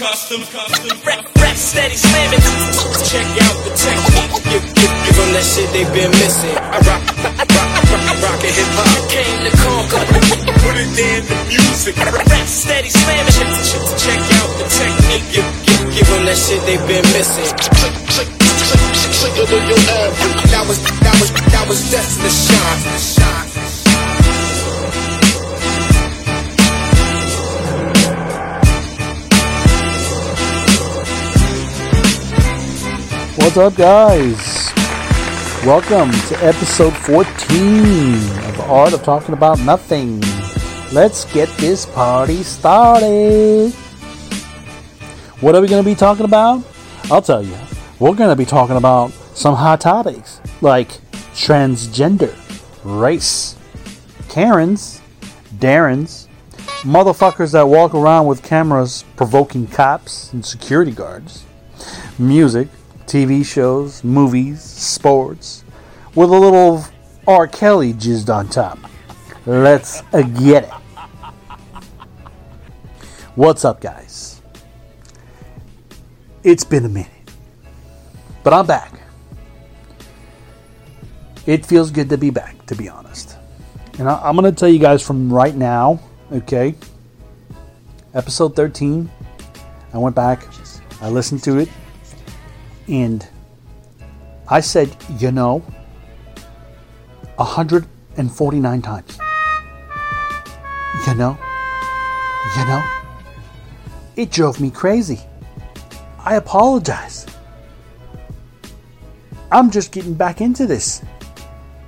custom, custom. Rap, rap steady slamming. Check out the technique. Give, give, give them that shit they've been missing. I rock, I rock, I rock, I rock a hip hop. Came to conquer. Put it in the music. Rap steady slamming. Check out the technique. Give, give, give them that shit they've been missing. Click, click, click, click, click, click, your average. That was, that was, that was destined to shine. shine. What's up, guys? Welcome to episode 14 of the Art of Talking About Nothing. Let's get this party started. What are we going to be talking about? I'll tell you. We're going to be talking about some hot topics like transgender, race, Karens, Darrens, motherfuckers that walk around with cameras provoking cops and security guards, music, TV shows, movies, sports, with a little R. Kelly jizzed on top. Let's get it. What's up, guys? It's been a minute, but I'm back. It feels good to be back, to be honest. And I, I'm going to tell you guys from right now, okay? Episode 13, I went back, I listened to it, and I said, you know, 149 times. You know, you know, it drove me crazy. I apologize. I'm just getting back into this.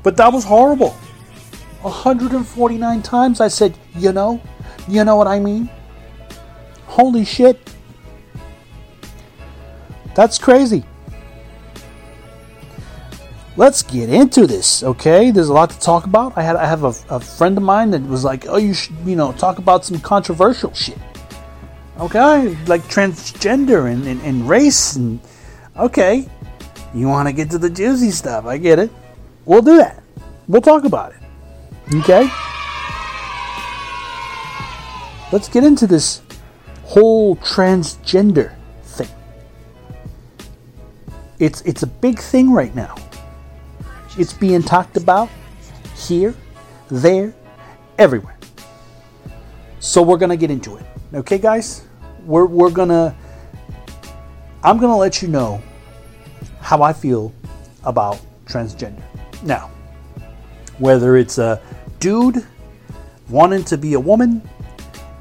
But that was horrible. 149 times I said, you know, you know what I mean? Holy shit. That's crazy. Let's get into this, okay? There's a lot to talk about. I had I have a, a friend of mine that was like, "Oh, you should, you know, talk about some controversial shit." Okay, like transgender and, and, and race and okay. You want to get to the juicy stuff? I get it. We'll do that. We'll talk about it. Okay? Let's get into this whole transgender thing. It's it's a big thing right now. It's being talked about here, there, everywhere. So we're gonna get into it. Okay, guys? We're we're gonna I'm gonna let you know how I feel about transgender. Now, whether it's a dude wanting to be a woman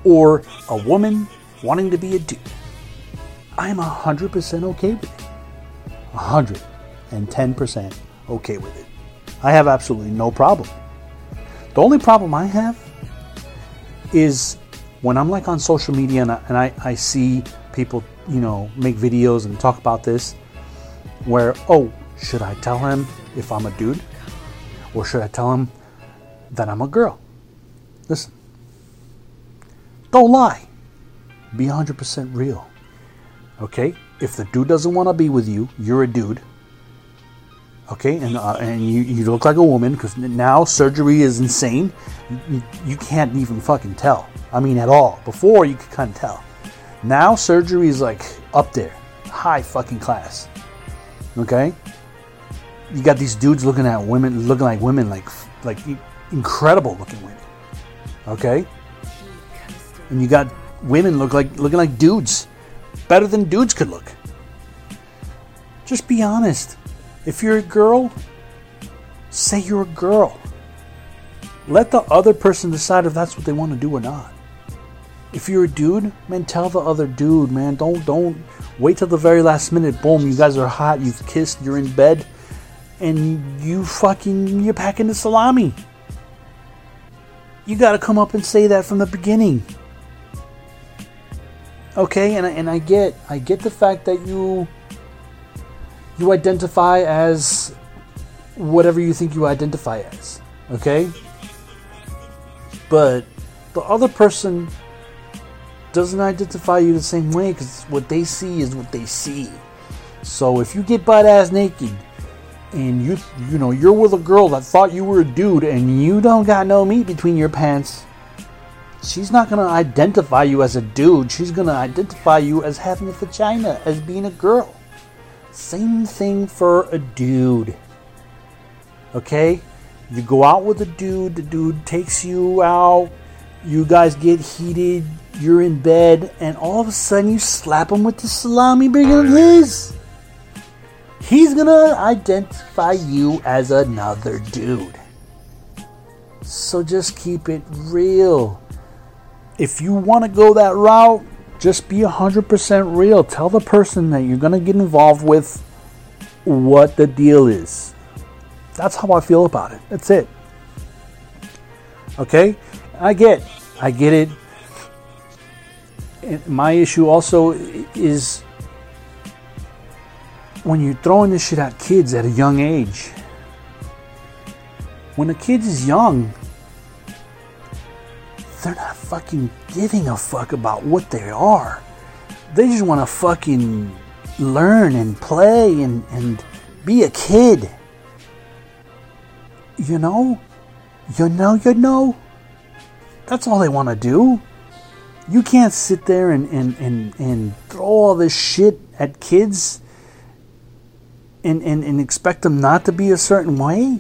or a woman wanting to be a dude, I'm 100% okay with it. 110% okay with it. I have absolutely no problem. The only problem I have is when I'm like on social media and I, and I, I see people, you know, make videos and talk about this, where, oh, should I tell him if I'm a dude? Or should I tell him that I'm a girl? Listen, don't lie. Be 100% real. Okay? If the dude doesn't want to be with you, you're a dude. Okay, and uh, and you, you look like a woman because now surgery is insane. You, you can't even fucking tell. I mean, at all. Before you could kind of tell. Now surgery is like up there, high fucking class. Okay, you got these dudes looking at women, looking like women, like like incredible looking women. Okay, and you got women look like looking like dudes, better than dudes could look. Just be honest. If you're a girl, say you're a girl. Let the other person decide if that's what they want to do or not. If you're a dude, man, tell the other dude, man. Don't don't wait till the very last minute. Boom, you guys are hot. You've kissed. You're in bed, and you fucking you're packing the salami. You got to come up and say that from the beginning. Okay, and I, and I get I get the fact that you you identify as whatever you think you identify as. Okay? But the other person doesn't identify you the same way because what they see is what they see. So if you get butt ass naked and you you know you're with a girl that thought you were a dude and you don't got no meat between your pants, She's not to identify you as a dude. She's to identify you as having a vagina, as being a girl. Same thing for a dude. Okay? You go out with a dude, the dude takes you out, you guys get heated, you're in bed, and all of a sudden you slap him with the salami bigger than his. He's gonna identify you as another dude. So just keep it real. If you want to go that route, just be 100% real. Tell the person that you're going to get involved with what the deal is. That's how I feel about it. That's it. Okay? I get I get it. And my issue also is when you're throwing this shit at kids at a young age. When a kid is young, they're not fucking giving a fuck about what they are. They just want to fucking learn and play and, and be a kid. You know? You know, you know? That's all they want to do. You can't sit there and, and, and, and throw all this shit at kids and, and, and expect them not to be a certain way.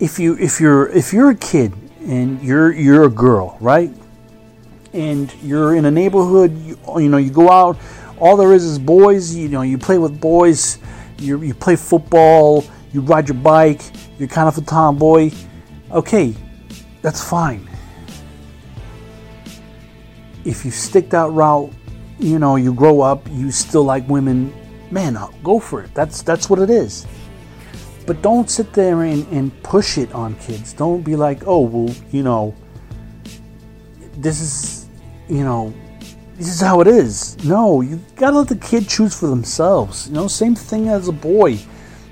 If you if you're if you're a kid and you're you're a girl, right? And you're in a neighborhood, you, you know, you go out, all there is is boys, you know, you play with boys, you you play football, you ride your bike, you're kind of a tomboy. Okay, that's fine. If you stick that route, you know, you grow up, you still like women, man, uh, go for it. That's that's what it is. But don't sit there and, and push it on kids. Don't be like, oh, well, you know, this is, you know, this is how it is. No, you gotta let the kid choose for themselves. You know, same thing as a boy.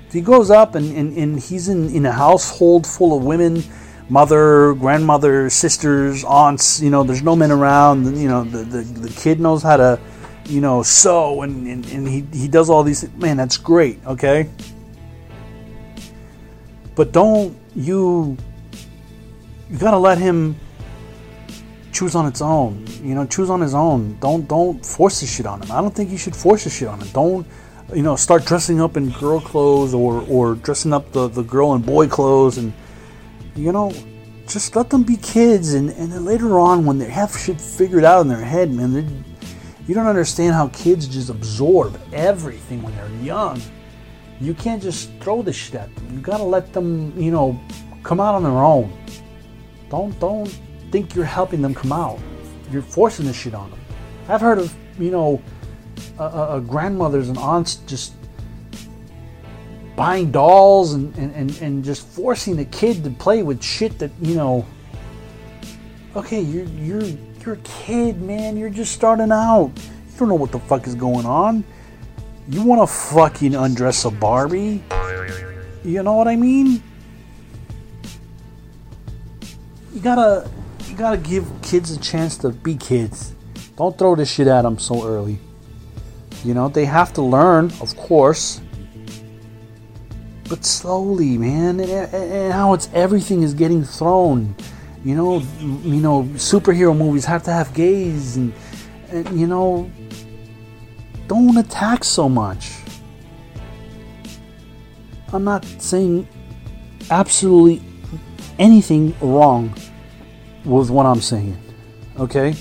If he goes up and, and, and he's in, in a household full of women, mother, grandmother, sisters, aunts, you know, there's no men around, you know, the, the, the kid knows how to, you know, sew and, and, and he, he does all these man, that's great, okay? But don't you you gotta let him choose on its own. You know, choose on his own. Don't don't force the shit on him. I don't think you should force the shit on him. Don't you know start dressing up in girl clothes or or dressing up the, the girl in boy clothes and you know just let them be kids and, and then later on when they have shit figured out in their head man you don't understand how kids just absorb everything when they're young you can't just throw the shit at them. You gotta let them, you know, come out on their own. Don't don't think you're helping them come out. You're forcing the shit on them. I've heard of, you know, uh, grandmothers and aunts just buying dolls and, and, and, and just forcing the kid to play with shit that, you know, okay, you're you're you're a kid, man. You're just starting out. You don't know what the fuck is going on. You want to fucking undress a Barbie? You know what I mean? You gotta, you gotta give kids a chance to be kids. Don't throw this shit at them so early. You know they have to learn, of course, but slowly, man. And, how it's everything is getting thrown. You know, you know, superhero movies have to have gays, and, and you know, don't attack so much. I'm not saying absolutely anything wrong with what I'm saying. Okay?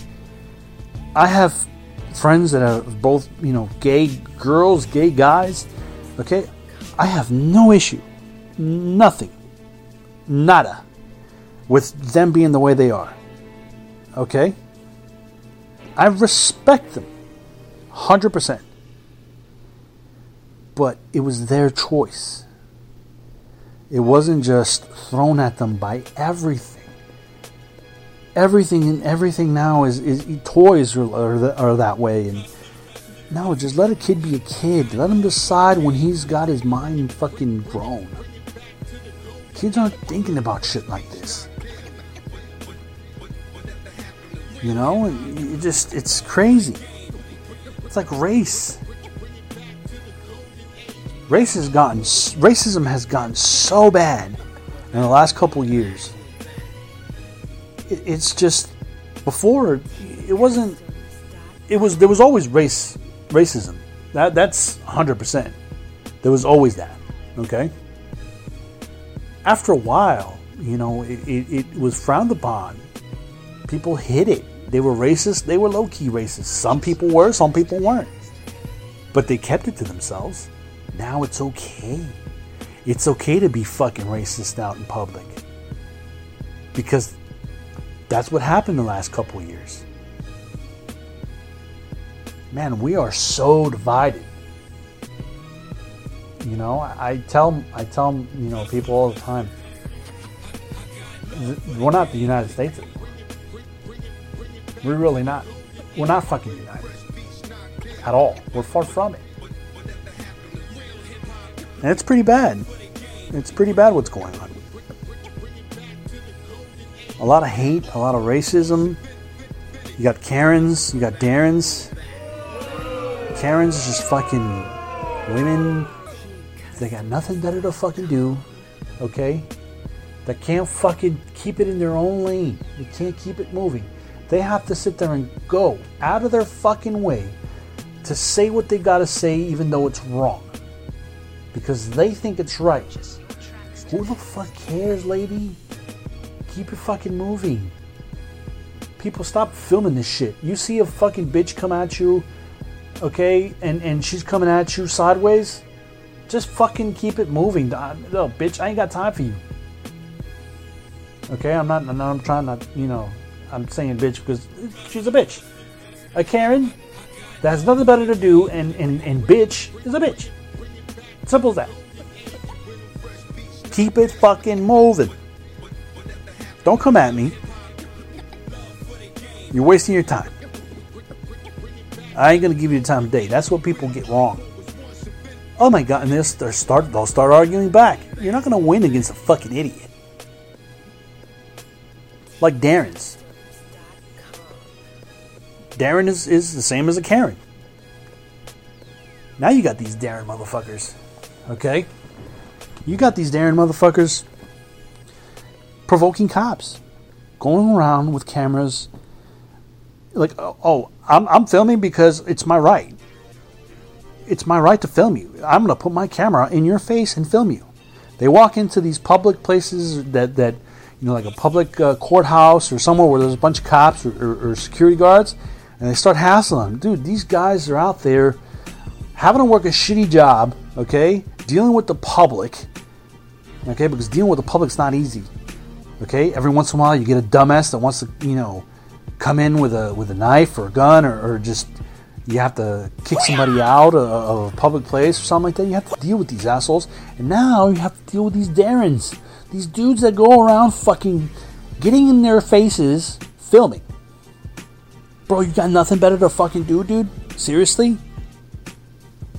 I have friends that are both, you know, gay girls, gay guys. Okay? I have no issue. Nothing. Nada. With them being the way they are. Okay? I respect them. 100%. But it was their choice. It wasn't just thrown at them by everything. Everything and everything now is, is toys are, are, are that way. And no, just let a kid be a kid. Let him decide when he's got his mind fucking grown. Kids aren't thinking about shit like this. You know, it just it's crazy. It's like race. Race has gotten racism has gotten so bad in the last couple years. it's just before it wasn't. It was there was always race racism. That that's hundred percent. There was always that. Okay. After a while, you know, it, it, it was frowned upon. People hid it. They were racist. They were low key racist. Some people were. Some people weren't. But they kept it to themselves. Now it's okay. It's okay to be fucking racist out in public. Because that's what happened the last couple years. Man, we are so divided. You know, I, tell I tell you know people all the time. We're not the United States. We're really not. We're not fucking united at all. We're far from it, and it's pretty bad. It's pretty bad what's going on. A lot of hate, a lot of racism. You got Karens, you got Darrens. Karens is just fucking women. They got nothing better to fucking do, okay? They can't fucking keep it in their own lane. They can't keep it moving. They have to sit there and go out of their fucking way to say what they gotta say, even though it's wrong. Because they think it's right. Who the fuck cares, lady? Keep it fucking moving. People stop filming this shit. You see a fucking bitch come at you, okay, and, and she's coming at you sideways, just fucking keep it moving. Uh, no, bitch, I ain't got time for you. Okay, I'm not, I'm trying not, you know, I'm saying bitch because she's a bitch. A Karen that has nothing better to do, and, and, and bitch is a bitch. Simple as that. Keep it fucking moving. Don't come at me. You're wasting your time. I ain't gonna give you the time of day. That's what people get wrong. Oh my god, and this they'll start they'll start arguing back. You're not gonna win against a fucking idiot. Like Darren's. Darren is, is the same as a Karen. Now you got these Darren motherfuckers. Okay? You got these Darren motherfuckers provoking cops. Going around with cameras. Like, oh, I'm, I'm filming because it's my right. It's my right to film you. I'm going to put my camera in your face and film you. They walk into these public places that, that you know, like a public uh, courthouse or somewhere where there's a bunch of cops or, or, or security guards, and they start hassling them. Dude, these guys are out there having to work a shitty job, okay? Dealing with the public, okay? Because dealing with the public's not easy, okay? Every once in a while, you get a dumbass that wants to, you know, come in with a with a knife or a gun or, or just you have to kick somebody out of, a public place or something like that. You have to deal with these assholes, and now you have to deal with these Darrens, these dudes that go around fucking getting in their faces, filming. Bro, you got nothing better to fucking do, dude? Seriously?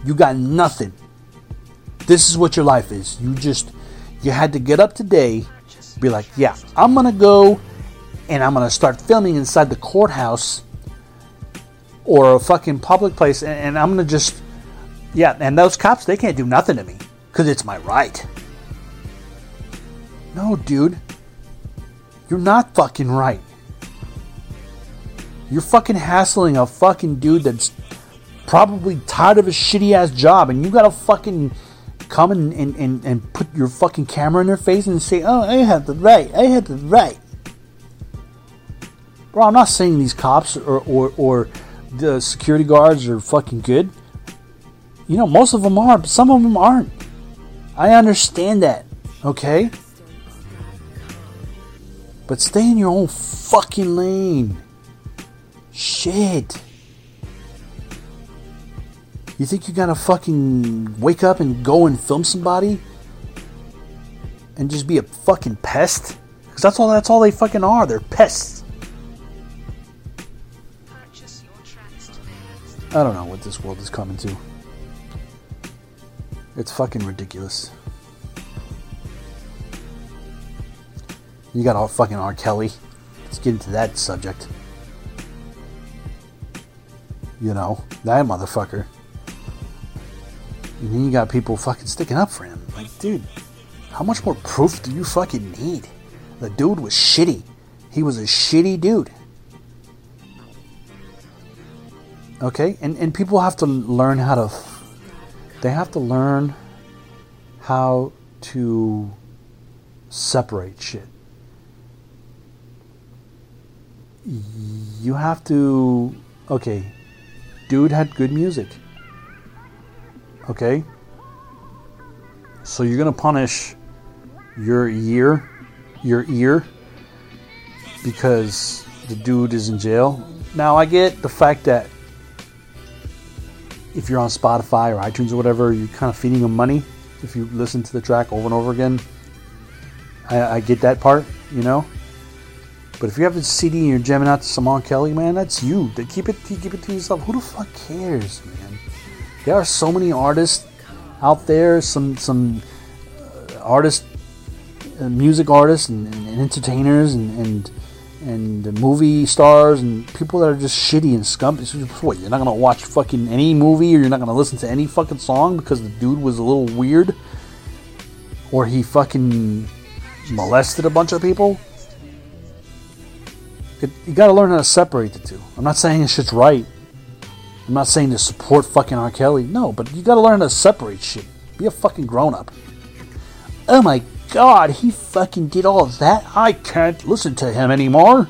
You got nothing. This is what your life is. You just, you had to get up today, be like, yeah, I'm gonna go and I'm gonna start filming inside the courthouse or a fucking public place and, and I'm gonna just, yeah, and those cops, they can't do nothing to me because it's my right. No, dude. You're not fucking right. You're fucking hassling a fucking dude that's probably tired of his shitty ass job, and you gotta fucking come and, and, and, and put your fucking camera in their face and say, Oh, I have the right, I have the right. Bro, I'm not saying these cops or, or, or the security guards are fucking good. You know, most of them are, but some of them aren't. I understand that, okay? But stay in your own fucking lane. Shit. You think you gotta fucking wake up and go and film somebody? And just be a fucking pest? Because that's all that's all they fucking are. They're pests. I don't know what this world is coming to. It's fucking ridiculous. You got all fucking R. Kelly. Let's get into that subject. You know, that motherfucker. And then you got people fucking sticking up for him. Like, dude, how much more proof do you fucking need? The dude was shitty. He was a shitty dude. Okay? And, and people have to learn how to. They have to learn how to separate shit. You have to. Okay. Dude had good music. Okay? So you're going to punish your ear, your ear, because the dude is in jail. Now I get the fact that if you're on Spotify or iTunes or whatever, you're kind of feeding them money if you listen to the track over and over again. I, I get that part, you know. But if you have a CD and you're jamming out to R. Kelly, man, that's you. Keep it, keep it to yourself. Who the fuck cares, man? There are so many artists out there, some some uh, artists, uh, music artists, and, and, and entertainers, and, and and movie stars and people that are just shitty and scum. What, you're not gonna watch fucking any movie or you're not gonna listen to any fucking song because the dude was a little weird or he fucking molested a bunch of people? You gotta learn how to separate the two. I'm not saying this shit's right. I'm not saying to support fucking R. Kelly. No, but you gotta learn how to separate shit. Be a fucking grown up. Oh my god, he fucking did all that. I can't listen to him anymore.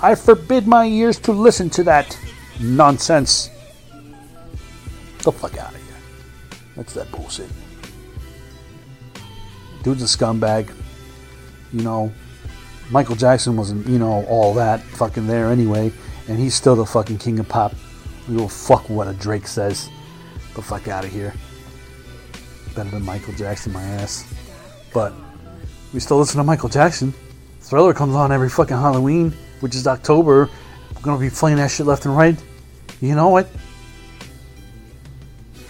I forbid my ears to listen to that nonsense. the fuck out of here. That's that bullshit. Dude's a scumbag. You know, Michael Jackson wasn't, you know, all that fucking there anyway, and he's still the fucking king of pop. We will fuck what a Drake says. The fuck out of here. Better than Michael Jackson, my ass. But we still listen to Michael Jackson. Thriller comes on every fucking Halloween, which is October. We're gonna be playing that shit left and right. You know what?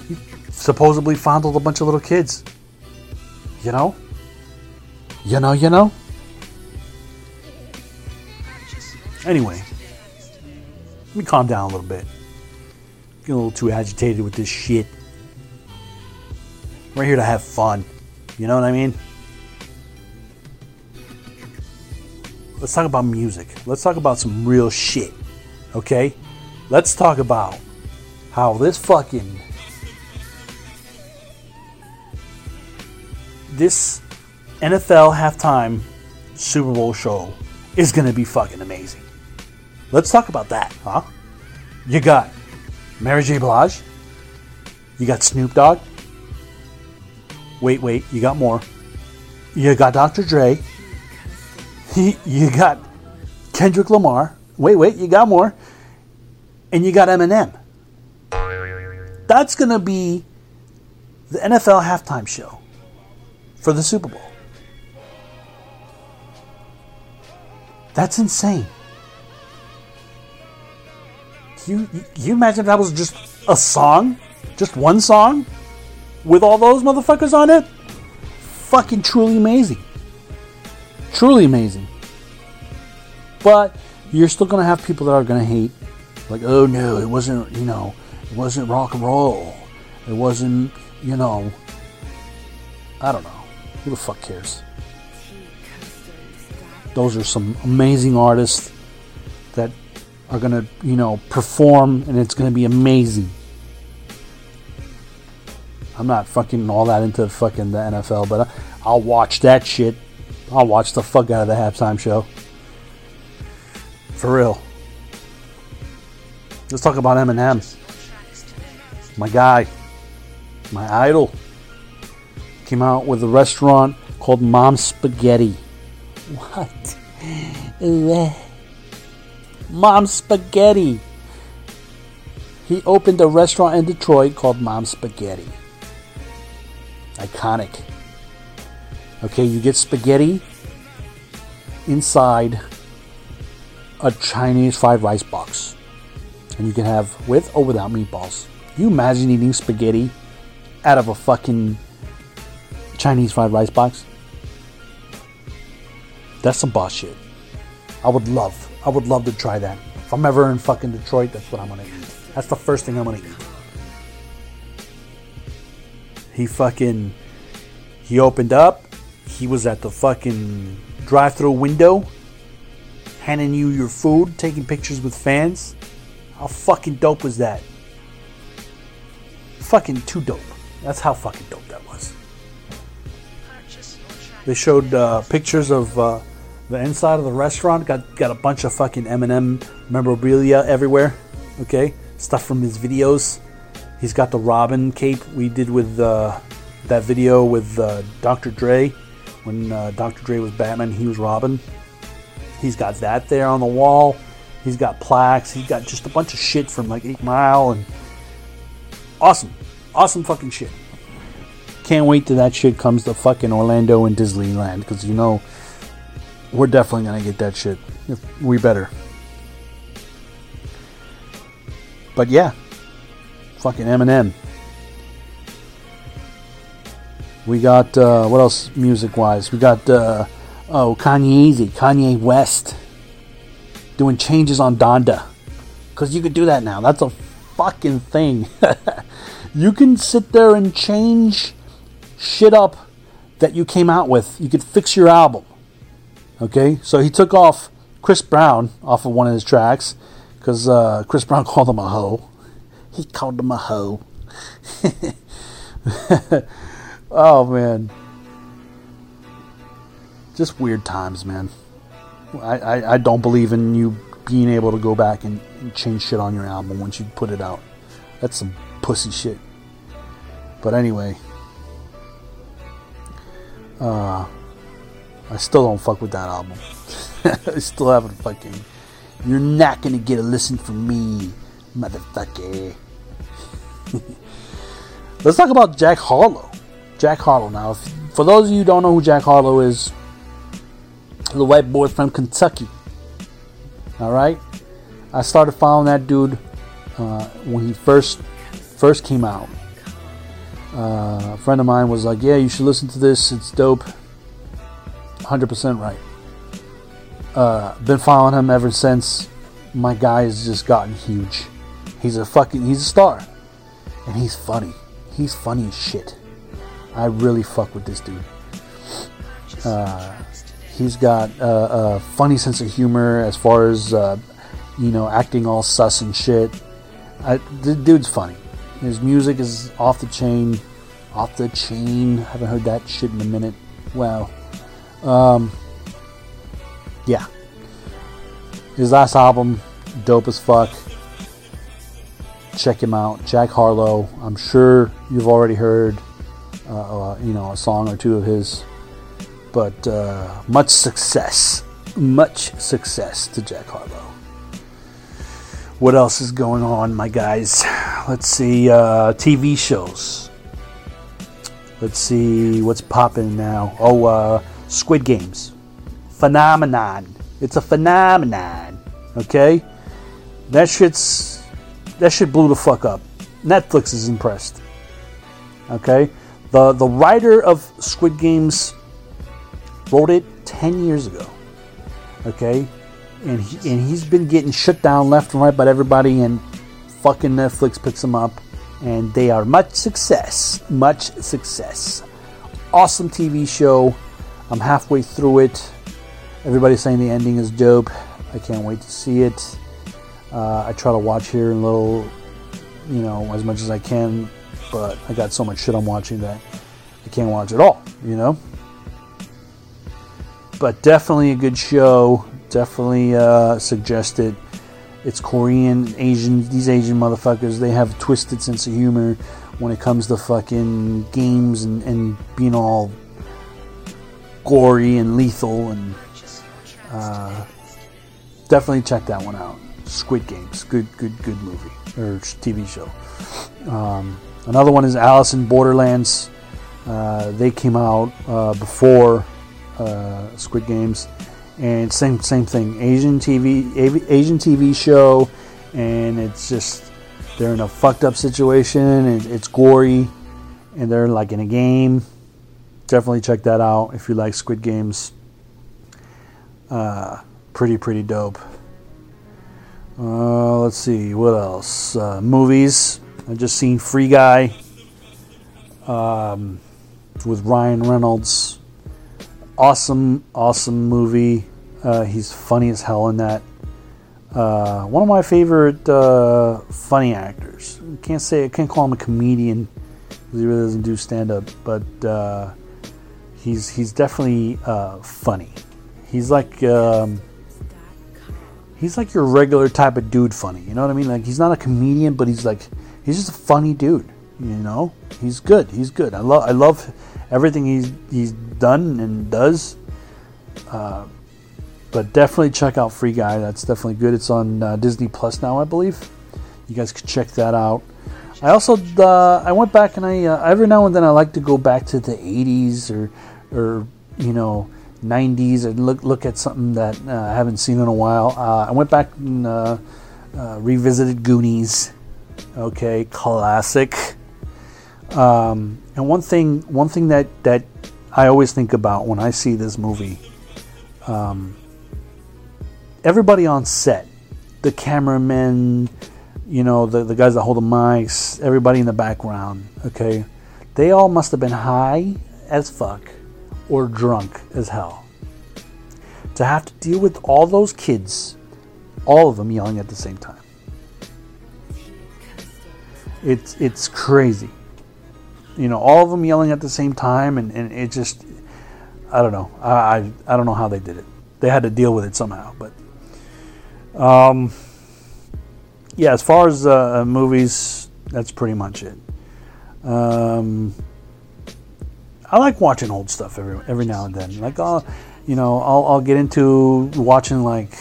He supposedly fondled a bunch of little kids. You know? You know, you know? Anyway, let me calm down a little bit. Getting a little too agitated with this shit. We're here to have fun. You know what I mean? Let's talk about music. Let's talk about some real shit. Okay? Let's talk about how this fucking. This NFL halftime Super Bowl show is going to be fucking amazing. Let's talk about that, huh? You got Mary J. Blige. You got Snoop Dogg. Wait, wait, you got more. You got Dr. Dre. You got Kendrick Lamar. Wait, wait, you got more. And you got Eminem. That's going to be the NFL halftime show for the Super Bowl. That's insane. You, you, you imagine if that was just a song? Just one song? With all those motherfuckers on it? Fucking truly amazing. Truly amazing. But you're still going to have people that are going to hate. Like, oh no, it wasn't, you know, it wasn't rock and roll. It wasn't, you know, I don't know. Who the fuck cares? Those are some amazing artists are going to, you know, perform and it's going to be amazing. I'm not fucking all that into fucking the NFL, but I'll watch that shit. I'll watch the fuck out of the halftime show. For real. Let's talk about Eminem. My guy. My idol. Came out with a restaurant called Mom Spaghetti. What? Mom Spaghetti. He opened a restaurant in Detroit called Mom's Spaghetti. Iconic. Okay, you get spaghetti inside a Chinese fried rice box. And you can have with or without meatballs. Can you imagine eating spaghetti out of a fucking Chinese fried rice box? That's some boss shit. I would love, I would love to try that. If I'm ever in fucking Detroit, that's what I'm gonna eat. That's the first thing I'm gonna eat. He fucking, he opened up. He was at the fucking drive-through window. handing you your food, taking pictures with fans. How fucking dope was that? Fucking too dope. That's how fucking dope that was. They showed uh, pictures of uh, the inside of the restaurant. Got got a bunch of fucking Eminem memorabilia everywhere. Okay, stuff from his videos. He's got the Robin cape we did with uh, that video with uh, Dr. Dre when uh, Dr. Dre was Batman. He was Robin. He's got that there on the wall. He's got plaques. He's got just a bunch of shit from like Eight Mile and awesome, awesome fucking shit. Can't wait till that shit comes to fucking Orlando and Disneyland because you know we're definitely gonna get that shit. We better. But yeah, fucking Eminem. We got uh, what else music wise? We got uh, oh Kanye Yeezy, Kanye West doing changes on Donda. Cause you could do that now. That's a fucking thing. you can sit there and change shit up that you came out with. You could fix your album. Okay, so he took off Chris Brown off of one of his tracks because uh, Chris Brown called him a hoe. He called him a hoe. oh man, just weird times, man. I, I, I, don't believe in you being able to go back and, and change shit on your album once you put it out. That's some pussy shit. But anyway, uh, I still don't fuck with that album. I still haven't fucking. You're not gonna get a listen from me, motherfucker. Let's talk about Jack Harlow. Jack Harlow. Now, if, for those of you who don't know who Jack Harlow is, the white boy from Kentucky. All right, I started following that dude uh, when he first first came out. Uh, a friend of mine was like, "Yeah, you should listen to this. It's dope." 100% right. Uh, been following him ever since. My guy has just gotten huge. He's a fucking, he's a star. And he's funny. He's funny as shit. I really fuck with this dude. Uh, he's got a, a, funny sense of humor as far as, uh, you know, acting all sus and shit. I, the dude's funny. His music is off the chain. Off the chain. Haven't heard that shit in a minute. Wow. Um, yeah. His last album, dope as fuck. Check him out, Jack Harlow. I'm sure you've already heard, uh, uh, you know, a song or two of his. But uh, much success, much success to Jack Harlow. What else is going on, my guys? Let's see, uh, TV shows. Let's see what's popping now. Oh, uh, Squid Games. Phenomenon. It's a phenomenon. Okay? That shit's that shit blew the fuck up. Netflix is impressed. Okay? The the writer of Squid Games wrote it 10 years ago. Okay? And he, and he's been getting shut down left and right by everybody and fucking Netflix picks him up and they are much success. Much success. Awesome TV show I'm halfway through it. Everybody's saying the ending is dope. I can't wait to see it. Uh, I try to watch here a little, you know, as much as I can, but I got so much shit I'm watching that I can't watch it all, you know? But definitely a good show. Definitely uh, suggested. It's Korean, Asian. These Asian motherfuckers, they have a twisted sense of humor when it comes to fucking games and, and being all gory and lethal, and uh, definitely check that one out. Squid Games, good, good, good movie or TV show. Um, another one is Alice in Borderlands. Uh, they came out uh, before uh, Squid Games, and same same thing. Asian TV Asian TV show, and it's just they're in a fucked up situation, and it's gory, and they're like in a game definitely check that out if you like Squid Games. Uh, pretty, pretty dope. Uh, let's see, what else? Uh, movies. I just seen Free Guy um, with Ryan Reynolds. Awesome, awesome movie. Uh, he's funny as hell in that. Uh, one of my favorite uh, funny actors. Can't say I can't call him a comedian because he really doesn't do stand up, but he's he's definitely uh, funny. He's like um, he's like your regular type of dude funny. You know what I mean? Like he's not a comedian, but he's like he's just a funny dude. You know, he's good. He's good. I love I love everything he's he's done and does. Uh, but definitely check out Free Guy. That's definitely good. It's on uh, Disney Plus now, I believe. You guys can check that out. I also uh, I went back and I uh, every now and then I like to go back to the 80s or or you know 90s and look look at something that uh, I haven't seen in a while. Uh, I went back and uh, revisited Goonies. Okay, classic. Um, and one thing one thing that that I always think about when I see this movie. Um, everybody on set, the cameramen, you know, the, the guys that hold the mics, everybody in the background, okay, they all must have been high as fuck or drunk as hell. To have to deal with all those kids, all of them yelling at the same time. It's it's crazy. You know, all of them yelling at the same time and, and it just I don't know. I, I I don't know how they did it. They had to deal with it somehow, but um, yeah, as far as uh, movies, that's pretty much it. Um, I like watching old stuff every every now and then. Like, I'll, you know, I'll, I'll get into watching like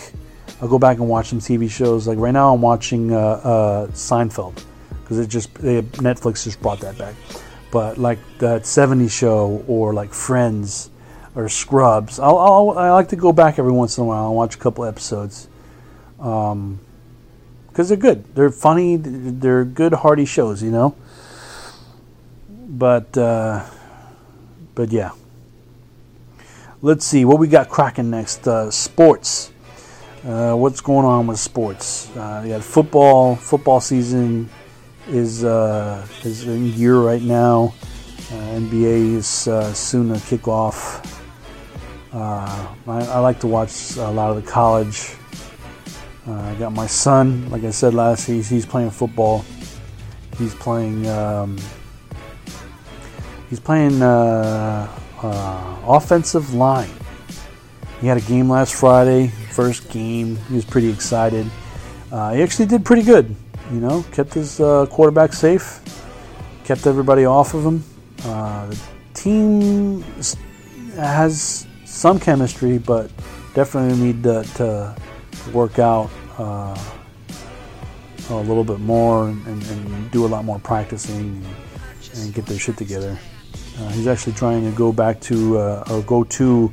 I'll go back and watch some TV shows. Like right now, I'm watching uh, uh, Seinfeld because it just they, Netflix just brought that back. But like that '70s show or like Friends or Scrubs, I'll, I'll I like to go back every once in a while and watch a couple episodes because um, they're good. They're funny. They're good, hearty shows, you know. But uh, but yeah. Let's see what we got cracking next. Uh, sports. Uh, what's going on with sports? Uh, got football. Football season is uh, is in gear right now. Uh, NBA is uh, soon to kick off. Uh, I, I, like to watch a lot of the college I got my son, like I said last, he's, he's playing football. He's playing, um, he's playing uh, uh, offensive line. He had a game last Friday, first game. He was pretty excited. Uh, he actually did pretty good, you know, kept his uh, quarterback safe, kept everybody off of him. Uh, the team has some chemistry, but definitely need to, to work out uh, a little bit more and, and, do a lot more practicing and get their shit together. Uh, he's actually trying to go back to uh, or go to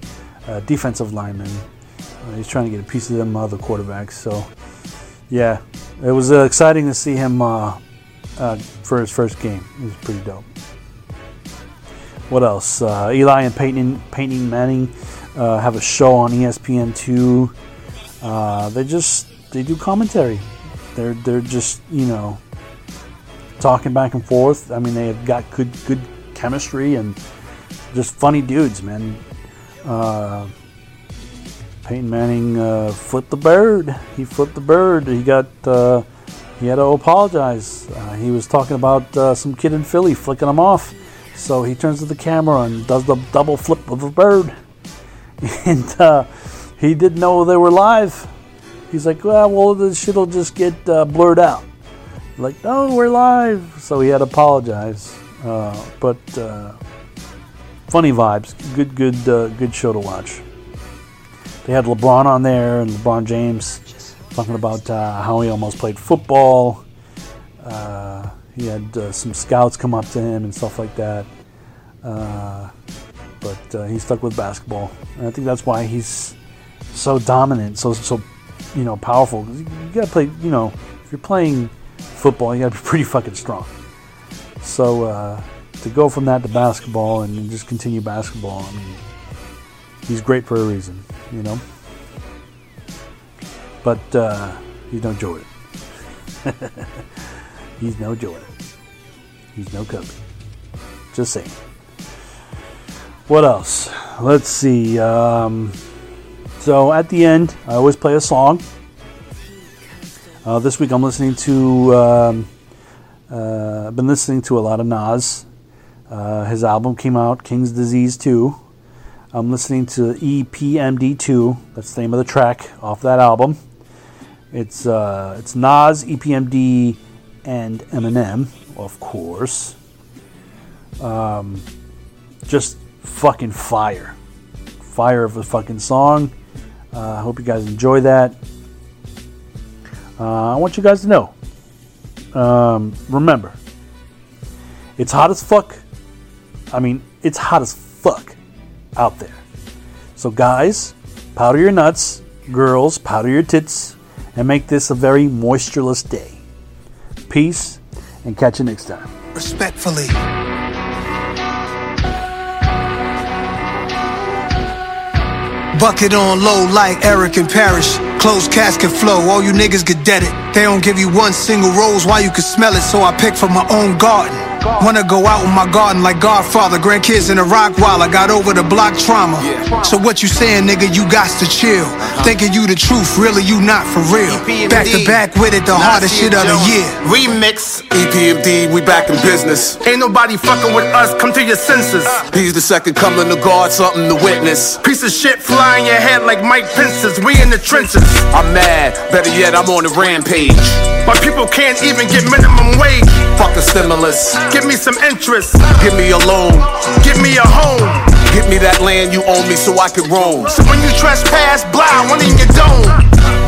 uh, defensive lineman. Uh, he's trying to get a piece of them other quarterbacks. So, yeah, it was exciting to see him for his first game. It was pretty dope. What else? Eli and Peyton, Peyton Manning have a show on ESPN2. Uh, they just they do commentary. They're they're just you know talking back and forth. I mean, they have got good good chemistry and just funny dudes, man. Uh, Peyton Manning uh, flipped the bird. He flipped the bird. He got uh, he had to apologize. Uh, he was talking about uh, some kid in Philly flicking him off. So he turns to the camera and does the double flip of a bird. And uh, he didn't know they were live. He's like, well, well, this shit'll just get uh, blurred out. Like, no, we're live. So he had to apologize. Uh, but uh, funny vibes. Good, good, uh, good show to watch. They had LeBron on there and LeBron James talking about uh, how he almost played football. Uh, he had some scouts come up to him and stuff like that. but he stuck with basketball. And I think that's why he's so dominant, so so you know powerful. You gotta play. You know, if you're playing football, you gotta be pretty fucking strong. So uh, to go from that to basketball and just continue basketball, I mean, he's great for a reason, you know. But uh, he's no Jordan. he's no Jordan. He's no Kobe. Just saying. What else? Let's see. Um, So at the end, I always play a song. Uh, this week I'm listening to. Um, uh, I've been listening to a lot of Nas. Uh, his album came out, King's Disease 2. I'm listening to EPMD 2. That's the name of the track off that album. It's uh, it's Nas, EPMD, and Eminem, of course. Um, just fucking fire, fire of a fucking song. Uh, I hope you guys enjoy that. Uh, I want you guys to know. Um, remember, it's hot as fuck. I mean, it's hot as fuck out there. So, guys, powder your nuts. Girls, powder your tits. And make this a very moistureless day. Peace, and catch you next time. Respectfully. Bucket on low like Erick and Parrish. Closed casket flow, all you niggas get deaded. They don't give you one single rose, why you can smell it, so I pick from my own garden. Wanna go out in my garden like Godfather, grandkids in a rock while I got over the block trauma. So what you saying, nigga, you got to chill. Thinking you the truth, really you not for real. Back to back with it, the hardest shit of the year. Remix. EPMD, we back in business. Ain't nobody fucking with us, come to your senses. He's the second coming to guard, something to witness. Piece of shit fly in your head like Mike Pence's. We in the trenches. I'm mad, better yet, I'm on a rampage. My people can't even get minimum wage. Fuck the stimulus. Give me some interest. Give me a loan. Give me a home. Give me that land you own me so I can roam. So when you trespass, blah, one in your dome.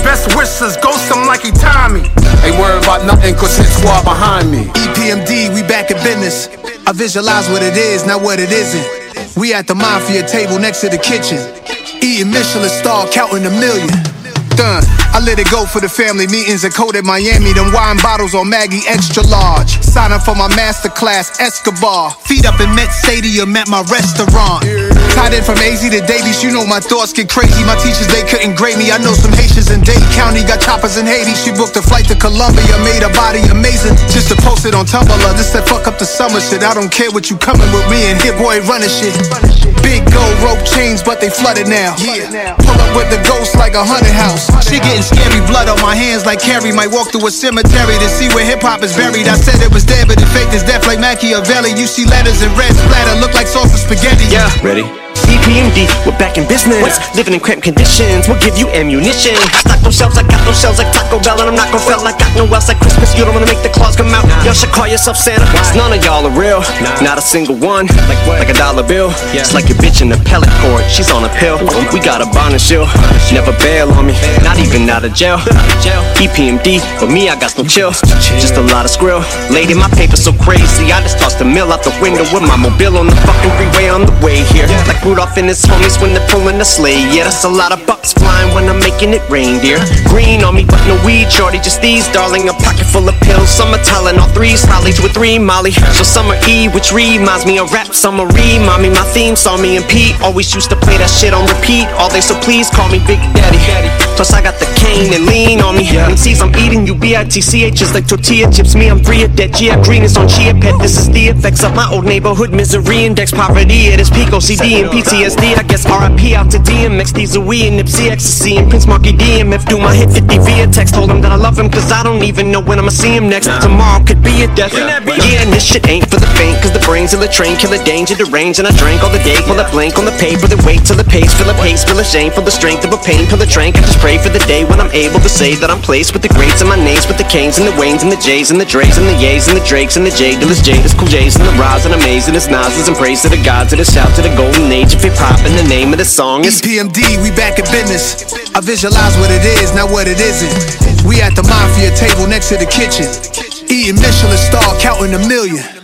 Best wishes, ghost him like he Tommy. Ain't worried about nothing, cause his squad behind me. EPMD, we back in business. I visualize what it is, not what it isn't. We at the mafia table next to the kitchen. Eating Michelin star, counting a million. I let it go for the family meetings at Code at Miami. Them wine bottles on Maggie extra large. Sign up for my master class, Escobar. Feet up in Met Stadium at my restaurant. Tied in from AZ to Davies, you know my thoughts get crazy. My teachers, they couldn't grade me. I know some Haitians in Dade County got choppers in Haiti. She booked a flight to Colombia, made her body amazing. Just to post it on Tumblr. This that fuck up the summer shit. I don't care what you coming with me and Hit Boy running shit. Big gold rope chains, but they flooded now. Pull up with the ghost like a haunted house. She getting scary, blood on my hands like Carrie. Might walk through a cemetery to see where hip hop is buried. I said it was dead, but it faked as death like Makaveli. You see letters in red splatter, look like sauce of spaghetti. Yeah, ready? EPMD, we're back in business. Living in cramped conditions, we'll give you ammunition. I stock those shelves, I got those shelves like Taco Bell, and I'm not gon' fail. I got no else like Christmas. You don't wanna make the claws come out. Y'all should call yourself Santa. Cause none of y'all are real, not a single one. Like what? Like a dollar bill. It's like your bitch in the pellet cord. She's on a pill. We got a bond and shield. Never bail on me, not even out of jail. EPMD, but me, I got no chill. Just a lot of skrill. Lady, my paper so crazy. I just tossed the mill out the window with my mobile on the fucking freeway on the way here. Like Rudolph and his homies when they're pulling the sleigh. Yeah, that's a lot of bucks flying when I'm making it rain, dear. Green on me, but no weed, shorty, just these, darling. A pocket full of pills. Summer Tylenol, three Hollies with three Molly. So summer E, which reminds me of rap. Summer re, mommy, my theme saw me and Pete. Always used to play that shit on repeat. All day, so please call me Big Daddy. Plus I got the cane and lean on me. MCs I'm eating, you B-I-T-C-H is like tortilla chips. Me, I'm free of debt. Gia Green is on Chia Pet. This is the effects of my old neighborhood misery index. Poverty at its Pico CD and PTSD. I guess RIP out to DMX, these are we and Nipsey Ecstasy and Prince Markie DMF. Do my hit 50 via text. Told him that I love him cause I don't even know when I'ma see him next. Tomorrow could be a death. Yeah, and this shit ain't for the faint cause the brains of the train kill a danger, the range. And I drank all the day while I blank on the paper. Then wait till the pace, fill a pace, feel a shame for the strength of a pain. Pill a drink, I just pray for the day when I'm able to say that I'm placed with the greats and my names with the Kanes and the Waynes and the J's and the Dre's and the Ye's and the Drakes and the J Dillas, Jada's, Cool J's and the Roz and Amazing as Nas's and praise to the gods of the shout to the golden age hip hop and the name of the song is we back in business. I visualize what it is, not what it isn't. We at the mafia table next to the kitchen. Eating Michelin star, counting a million.